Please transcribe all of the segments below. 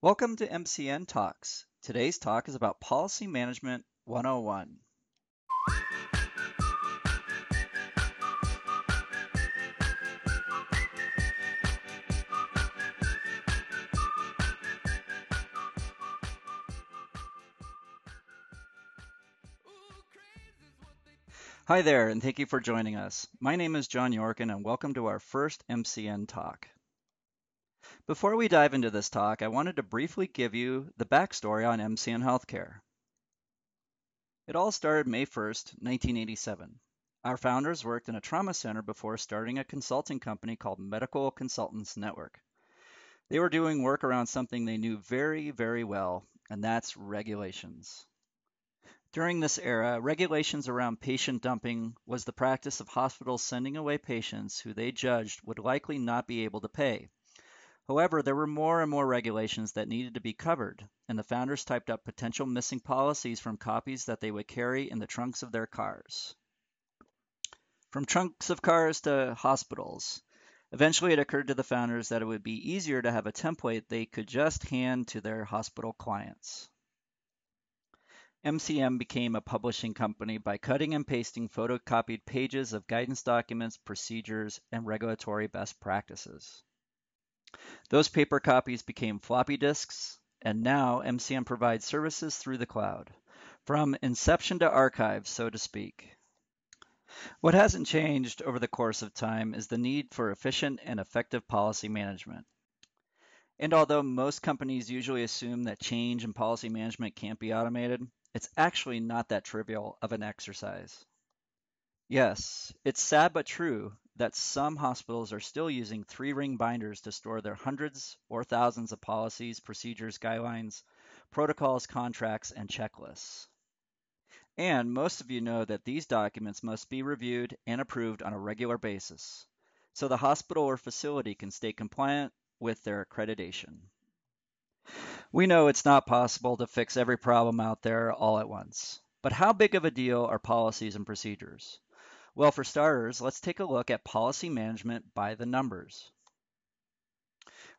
Welcome to MCN Talks. Today's talk is about Policy Management 101. Hi there, and thank you for joining us. My name is John Yorkin, and welcome to our first MCN Talk. Before we dive into this talk, I wanted to briefly give you the backstory on MCN Healthcare. It all started May 1st, 1987. Our founders worked in a trauma center before starting a consulting company called Medical Consultants Network. They were doing work around something they knew very, very well, and that's regulations. During this era, regulations around patient dumping was the practice of hospitals sending away patients who they judged would likely not be able to pay. However, there were more and more regulations that needed to be covered, and the founders typed up potential missing policies from copies that they would carry in the trunks of their cars. From trunks of cars to hospitals. Eventually, it occurred to the founders that it would be easier to have a template they could just hand to their hospital clients. MCN became a publishing company by cutting and pasting photocopied pages of guidance documents, procedures, and regulatory best practices. Those paper copies became floppy disks, and now MCN provides services through the cloud, from inception to archive, so to speak. What hasn't changed over the course of time is the need for efficient and effective policy management. And although most companies usually assume that change in policy management can't be automated, it's actually not that trivial of an exercise. Yes, it's sad but true that some hospitals are still using three ring binders to store their hundreds or thousands of policies, procedures, guidelines, protocols, contracts, and checklists. And most of you know that these documents must be reviewed and approved on a regular basis so the hospital or facility can stay compliant with their accreditation. We know it's not possible to fix every problem out there all at once, but how big of a deal are policies and procedures? Well, for starters, let's take a look at policy management by the numbers.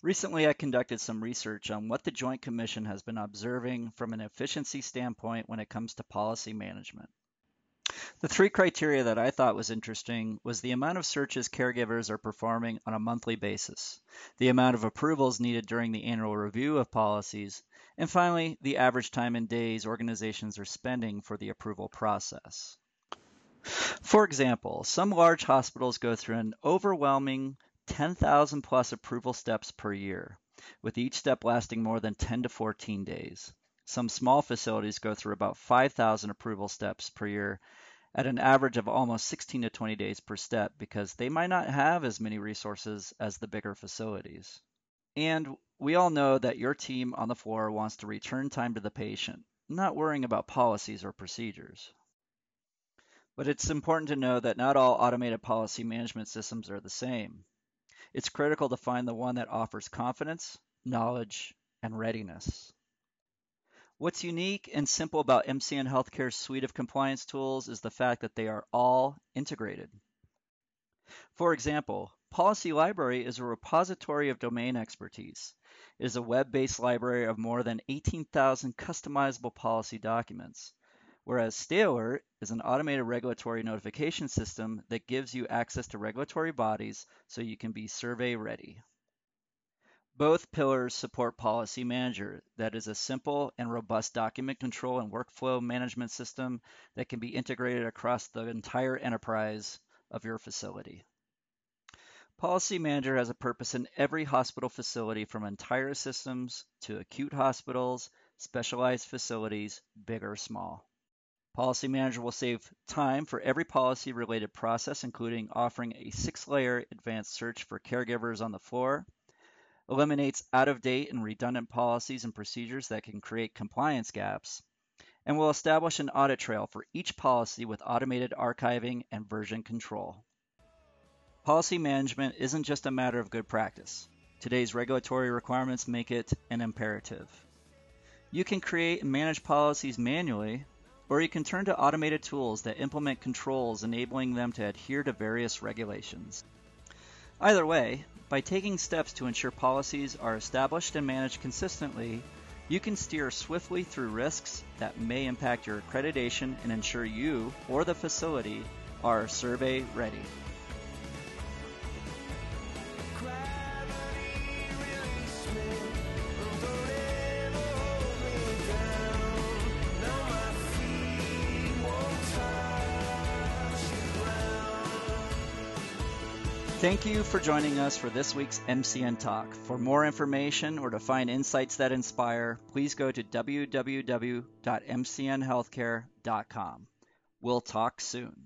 Recently, I conducted some research on what the Joint Commission has been observing from an efficiency standpoint when it comes to policy management. The three criteria that I thought was interesting was the amount of searches caregivers are performing on a monthly basis, the amount of approvals needed during the annual review of policies, and finally, the average time in days organizations are spending for the approval process. For example, some large hospitals go through an overwhelming 10,000 plus approval steps per year, with each step lasting more than 10 to 14 days. Some small facilities go through about 5,000 approval steps per year at an average of almost 16 to 20 days per step because they might not have as many resources as the bigger facilities. And we all know that your team on the floor wants to return time to the patient, not worrying about policies or procedures. But it's important to know that not all automated policy management systems are the same. It's critical to find the one that offers confidence, knowledge, and readiness. What's unique and simple about MCN Healthcare's suite of compliance tools is the fact that they are all integrated. For example, Policy Library is a repository of domain expertise. It is a web-based library of more than 18,000 customizable policy documents whereas Stay is an automated regulatory notification system that gives you access to regulatory bodies so you can be survey ready. Both pillars support Policy Manager, that is a simple and robust document control and workflow management system that can be integrated across the entire enterprise of your facility. Policy Manager has a purpose in every hospital facility from entire systems to acute hospitals, specialized facilities, big or small. Policy Manager will save time for every policy related process, including offering a six layer advanced search for caregivers on the floor, eliminates out of date and redundant policies and procedures that can create compliance gaps, and will establish an audit trail for each policy with automated archiving and version control. Policy management isn't just a matter of good practice. Today's regulatory requirements make it an imperative. You can create and manage policies manually or you can turn to automated tools that implement controls enabling them to adhere to various regulations. Either way, by taking steps to ensure policies are established and managed consistently, you can steer swiftly through risks that may impact your accreditation and ensure you or the facility are survey ready. Thank you for joining us for this week's MCN Talk. For more information or to find insights that inspire, please go to www.mcnhealthcare.com. We'll talk soon.